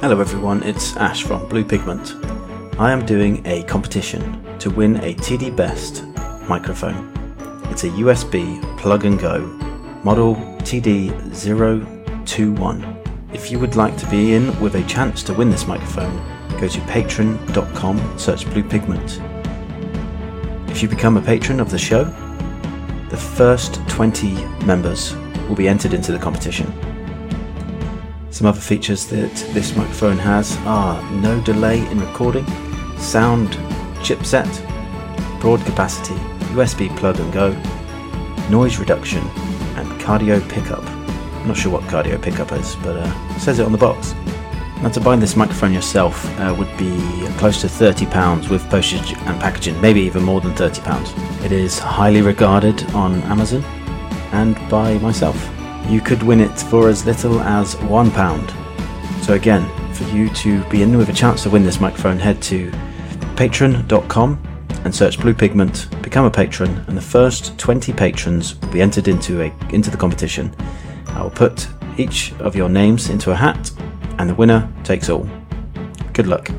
Hello everyone, it's Ash from Blue Pigment. I am doing a competition to win a TD Best microphone. It's a USB plug and go model TD021. If you would like to be in with a chance to win this microphone, go to patreon.com, search Blue Pigment. If you become a patron of the show, the first 20 members will be entered into the competition. Some other features that this microphone has are no delay in recording, sound chipset, broad capacity, USB plug and go, noise reduction, and cardio pickup. I'm not sure what cardio pickup is, but uh, it says it on the box. Now, to buy this microphone yourself uh, would be close to £30 with postage and packaging, maybe even more than £30. It is highly regarded on Amazon and by myself. You could win it for as little as £1. So, again, for you to be in with a chance to win this microphone, head to patreon.com and search Blue Pigment, become a patron, and the first 20 patrons will be entered into, a, into the competition. I will put each of your names into a hat, and the winner takes all. Good luck.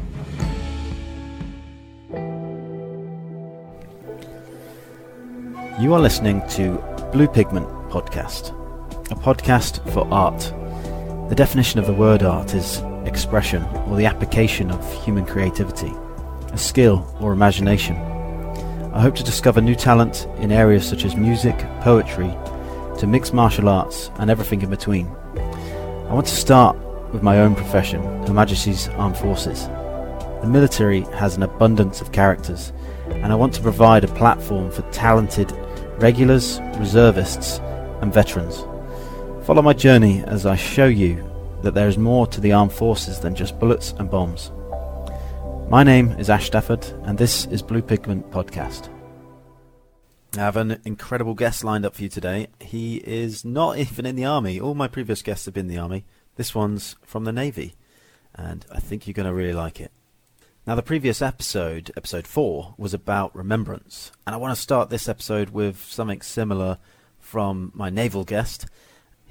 You are listening to Blue Pigment Podcast, a podcast for art. The definition of the word art is expression or the application of human creativity, a skill or imagination. I hope to discover new talent in areas such as music, poetry, to mixed martial arts, and everything in between. I want to start with my own profession, Her Majesty's Armed Forces. The military has an abundance of characters, and I want to provide a platform for talented regulars, reservists, and veterans. Follow my journey as I show you that there is more to the armed forces than just bullets and bombs. My name is Ash Stafford, and this is Blue Pigment Podcast. I have an incredible guest lined up for you today. He is not even in the army. All my previous guests have been in the army. This one's from the navy, and I think you're going to really like it. Now, the previous episode, episode 4, was about remembrance, and I want to start this episode with something similar from my naval guest.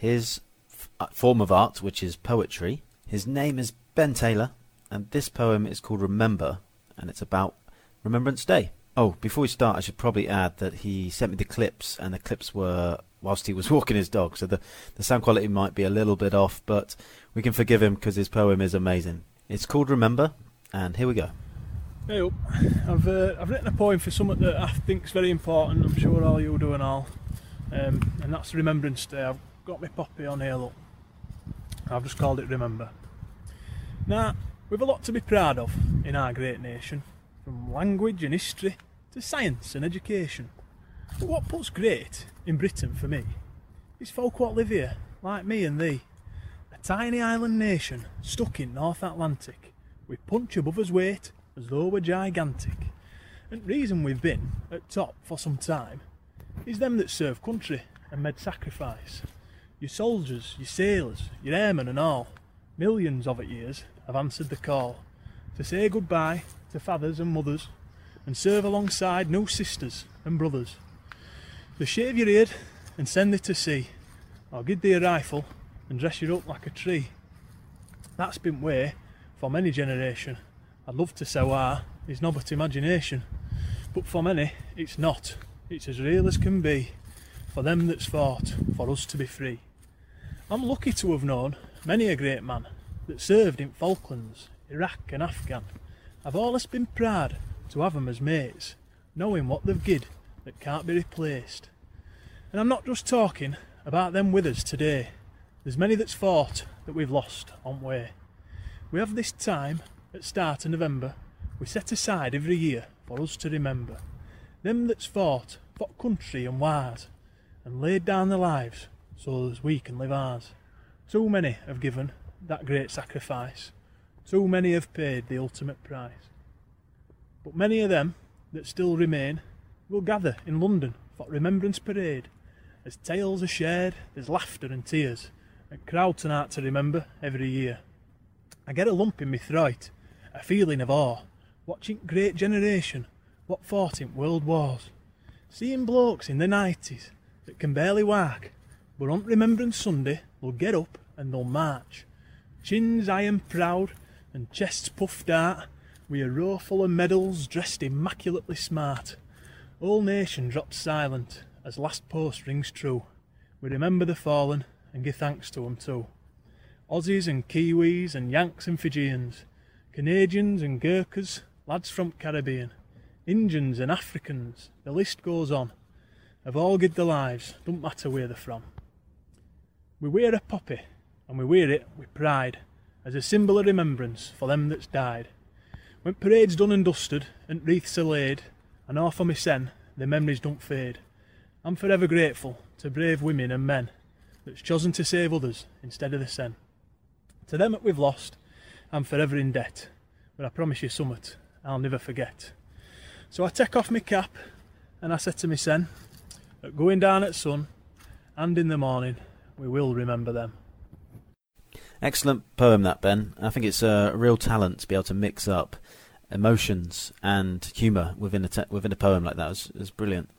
His f- form of art, which is poetry. His name is Ben Taylor, and this poem is called Remember, and it's about Remembrance Day. Oh, before we start, I should probably add that he sent me the clips, and the clips were whilst he was walking his dog, so the, the sound quality might be a little bit off, but we can forgive him because his poem is amazing. It's called Remember, and here we go. Hey up. I've uh, I've written a poem for something that I think's very important. I'm sure all you'll do and all, um, and that's Remembrance Day. I've got my poppy on here. Look, I've just called it Remember. Now we've a lot to be proud of in our great nation, from language and history to science and education. But what puts great in Britain for me is folk what live here, like me and thee. A tiny island nation stuck in North Atlantic, we punch above us weight as though we're gigantic. And reason we've been at top for some time is them that serve country and made sacrifice. Your soldiers, your sailors, your airmen and all, millions of it years have answered the call to say goodbye to fathers and mothers and serve alongside new sisters and brothers. They shave your head and send thee to sea, or give thee a rifle and dress you up like a tree. That's been way for many generation. I'd love to say why, it's not but imagination. But for many, it's not. It's as real as can be. For them that's fought, for us to be free. I'm lucky to have known many a great man that served in Falklands, Iraq and Afghan. I've always been proud to have 'em as mates, knowing what they've gid that can't be replaced. And I'm not just talking about them with us today. There's many that's fought that we've lost on way. We have this time at start of November we set aside every year for us to remember them that's fought for country and wars and laid down their lives so as we can live ours. Too many have given that great sacrifice. Too many have paid the ultimate price. But many of them that still remain will gather in London for Remembrance Parade. As tales are shared, there's laughter and tears, and crowds out to remember every year. I get a lump in my throat, a feeling of awe, watching great generation what fought in world wars. Seeing blokes in the nineties that can barely walk, but on Remembrance Sunday they'll get up and they'll march. chins high and proud, and chests puffed out, wi' a row full of medals dressed immaculately smart. Whole nation drops silent as last post rings true. We remember the fallen and give thanks to 'em too. Aussies and Kiwis and Yanks and Fijians, Canadians and Gurkhas, lads from Caribbean, Indians and Africans, the list goes on. Have all give their lives, don't matter where they're from. We wear a poppy, and we wear it with pride, as a symbol of remembrance for them that's died. When parade's done and dusted, and wreaths are laid, and all for me sen, the memories don't fade. I'm forever grateful to brave women and men that's chosen to save others instead of the sen. To them that we've lost, I'm forever in debt, but I promise you summat I'll never forget. So I take off my cap and I said to me sen, at going down at sun and in the morning, we will remember them. Excellent poem, that Ben. I think it's a real talent to be able to mix up emotions and humour within a te- within a poem like that. It was, it was brilliant.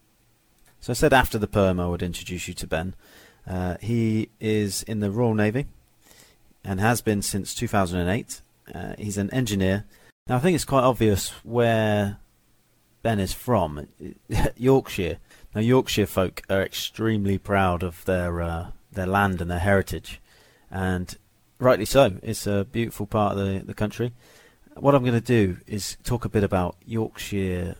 So I said after the poem I would introduce you to Ben. Uh, he is in the Royal Navy and has been since 2008. Uh, he's an engineer. Now I think it's quite obvious where Ben is from, Yorkshire. Now Yorkshire folk are extremely proud of their uh, their land and their heritage, and rightly so. It's a beautiful part of the, the country. What I'm going to do is talk a bit about Yorkshire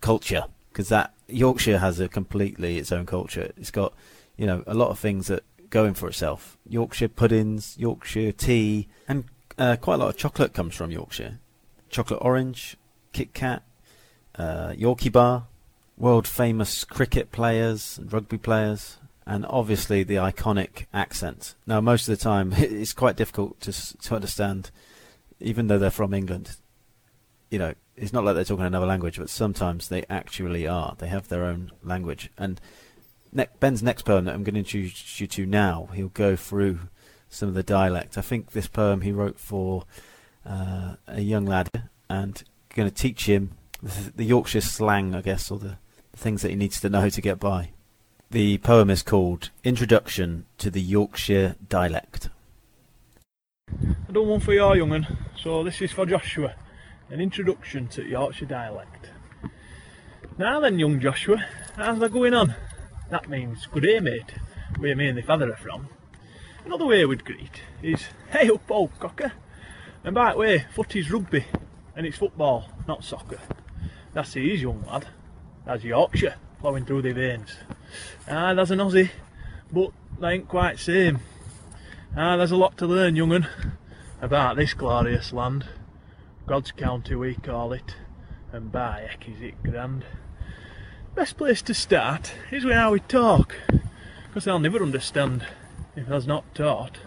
culture because that Yorkshire has a completely its own culture. It's got you know a lot of things that go in for itself. Yorkshire puddings, Yorkshire tea, and uh, quite a lot of chocolate comes from Yorkshire. Chocolate orange, Kit Kat, uh, Yorkie bar, world famous cricket players and rugby players, and obviously the iconic accent. Now, most of the time, it's quite difficult to to understand, even though they're from England. You know, it's not like they're talking another language, but sometimes they actually are. They have their own language. And ne- Ben's next poem that I'm going to introduce you to now, he'll go through some of the dialect. I think this poem he wrote for uh, a young lad, and going to teach him the, the Yorkshire slang, I guess, or the things that he needs to know to get by. The poem is called Introduction to the Yorkshire Dialect. I done one for your young'un, so this is for Joshua, an introduction to Yorkshire dialect. Now then, young Joshua, how's that going on? That means good day, mate, where me and the father are from. Another way we'd greet is, hey up, old cocker. And by the way, footy's rugby, and it's football, not soccer. That's easy, young lad. That's Yorkshire flowing through the veins. Ah, there's an Aussie, but they ain't quite same. Ah, there's a lot to learn, young'un, about this glorious land. God's county we call it, and by heck is it grand. Best place to start is with how we talk, because they'll never understand if there's not taught.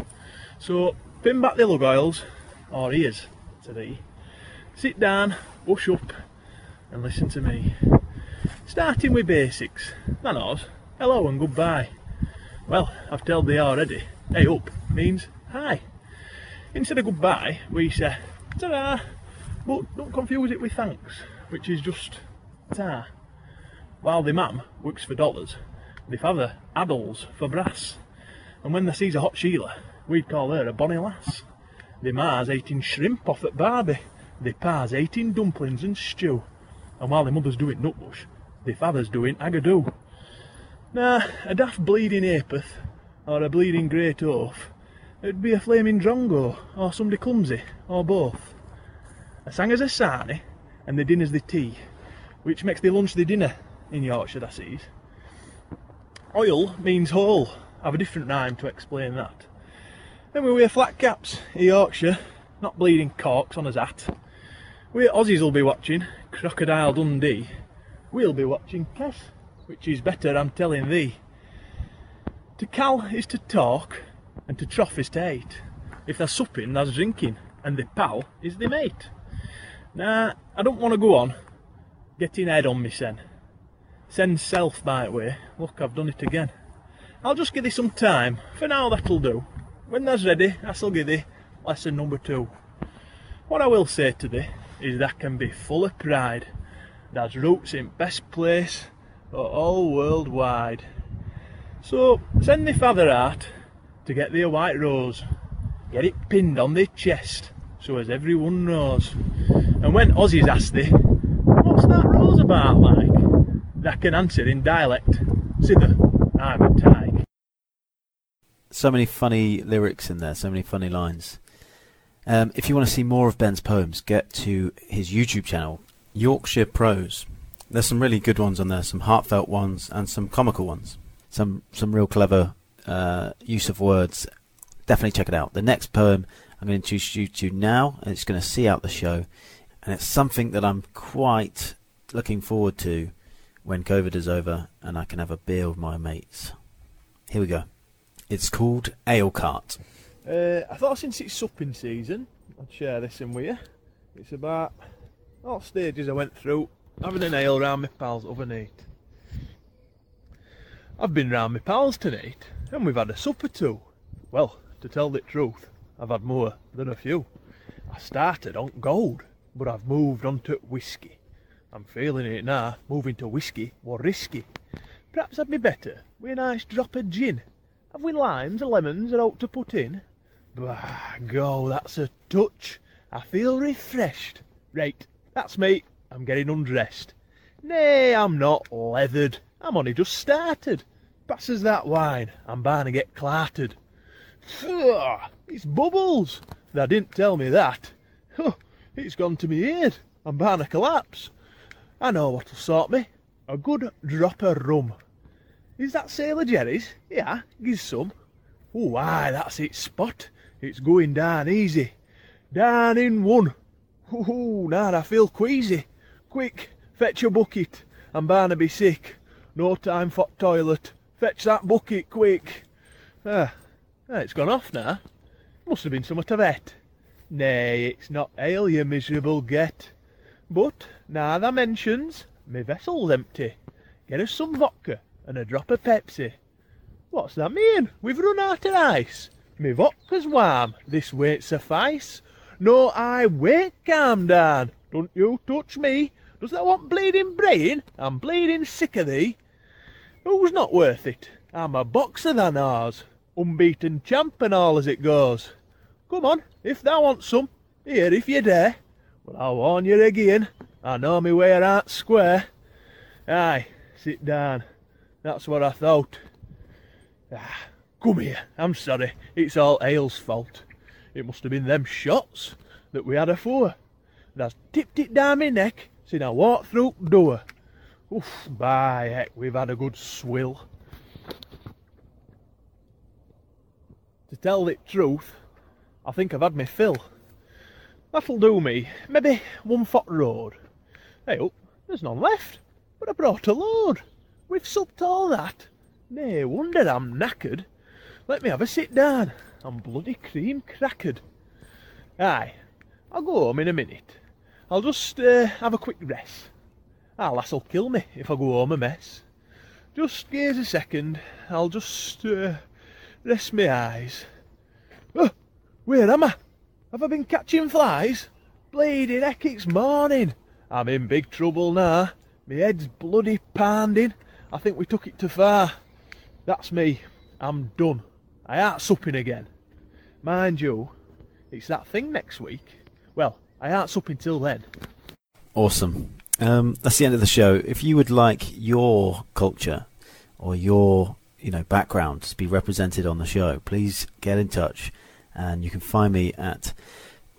So, pin back the lug oils, or ears, to thee. Sit down, wash up, and listen to me. Starting with basics. Knows. Hello and goodbye. Well, I've told thee already. Hey up means hi. Instead of goodbye, we say ta-da, but don't confuse it with thanks, which is just ta. While the mam works for dollars, the father addles for brass. And when they sees a hot Sheila, we'd call her a bonny lass. The ma's eating shrimp off at Barbie, the pa's eating dumplings and stew. And while the mother's doing nutbush, the father's doing agadoo. Now, a daft bleeding apeth, or a bleeding great oaf, it'd be a flaming drongo, or somebody clumsy, or both. A sanger's a sarnie, and the dinner's the tea, which makes the lunch the dinner in Yorkshire, that sees. Oil means hole. I have a different rhyme to explain that. Then we wear flat caps in Yorkshire, not bleeding corks on his hat. We Aussies will be watching Crocodile Dundee. We'll be watching Kes, which is better, I'm telling thee. To cal is to talk, and to trough is to eat. If there's supping, there's drinking, and the pal is the mate. Now, I don't want to go on getting head on me, sen. Send self by the way. Look, I've done it again. I'll just give thee some time. For now, that'll do. When that's ready, I shall give thee lesson number two. What I will say to thee is that can be full of pride. That's roots in best place all world wide. So send thee father out to get thee a white rose. get it pinned on their chest so as everyone knows. And when Aussies ask thee, what's that rose about like? They can answer in dialect. Sither, I'm a tyke. So many funny lyrics in there, so many funny lines. Um, if you want to see more of Ben's poems, get to his YouTube channel, Yorkshire Prose. There's some really good ones on there, some heartfelt ones and some comical ones. Some some real clever uh, use of words. Definitely check it out. The next poem I'm going to introduce you to now, and it's going to see out the show, and it's something that I'm quite looking forward to when COVID is over and I can have a beer with my mates. Here we go. It's called Ale Cart. Uh, I thought since it's supping season, I'd share this in with you. It's about all stages I went through having an ale round my pals overnight. I've been round my pals tonight and we've had a supper too. Well, to tell the truth, I've had more than a few. I started on gold, but I've moved on to whiskey. I'm feeling it now, moving to whiskey was risky. Perhaps I'd be better with a nice drop of gin. Have we limes or lemons or out to put in? Bah, go, that's a touch. I feel refreshed. Right, that's me. I'm getting undressed. Nay, I'm not leathered. I'm only just started. Passes that wine. I'm bound to get clarted. Ugh, it's bubbles. They didn't tell me that. Huh, it's gone to me head. I'm bound to collapse. I know what'll sort me. A good drop of rum. Is that Sailor Jerry's? Yeah, give some. Oh, aye, that's its spot. It's going down easy. Down in one. Ooh, now I feel queasy. Quick, fetch a bucket. I'm be sick. No time for toilet. Fetch that bucket quick. Ah, ah, it's gone off now. Must have been some to vet. Nay, it's not ale, you miserable get. But, now that mentions, my vessel's empty. Get us some vodka and a drop of Pepsi. What's that mean? We've run out of ice. Me vodka's warm, this won't suffice. No, I wait, calm down. Don't you touch me. Does that want bleeding brain? I'm bleeding sick of thee. Who's not worth it? I'm a boxer than ours. Unbeaten champ and all as it goes. Come on, if thou want some. Here, if you dare. Well, I'll warn you again. I know me way around square. Aye, sit down. That's what I thought. Ah, come here. I'm sorry. It's all Ale's fault. It must have been them shots that we had afore. That's tipped it down my neck since I walked through the door. Oof, by heck, we've had a good swill. To tell the truth, I think I've had my fill. That'll do me. Maybe one foot road. Hey up, there's none left. But I brought a load. We've supped all that. Nay wonder I'm knackered. Let me have a sit down. I'm bloody cream crackered. Aye, I'll go home in a minute. I'll just uh, have a quick rest. Ah, lass'll kill me if I go home a mess. Just gaze a second. I'll just uh, rest my eyes. Oh, where am I? Have I been catching flies? Bleeding heck, it's morning. I'm in big trouble now. My head's bloody pounding. I think we took it too far. That's me. I'm done. I ain't supping again. Mind you, it's that thing next week. Well, I ain't supping until then. Awesome. Um, that's the end of the show. If you would like your culture or your you know background to be represented on the show, please get in touch, and you can find me at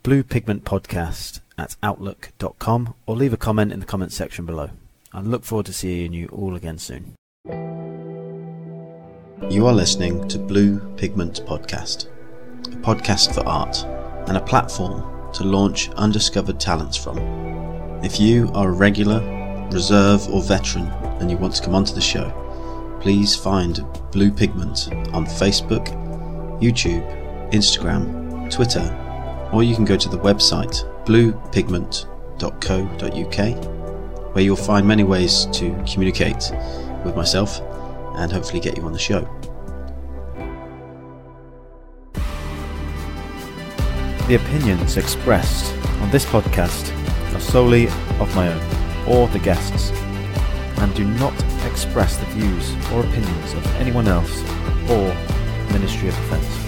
Blue Pigment Podcast at outlook.com or leave a comment in the comments section below. I look forward to seeing you all again soon. You are listening to Blue Pigment Podcast, a podcast for art and a platform to launch undiscovered talents from. If you are a regular, reserve, or veteran and you want to come onto the show, please find Blue Pigment on Facebook, YouTube, Instagram, Twitter, or you can go to the website bluepigment.co.uk where you'll find many ways to communicate with myself and hopefully get you on the show. The opinions expressed on this podcast are solely of my own or the guests and do not express the views or opinions of anyone else or Ministry of Defence.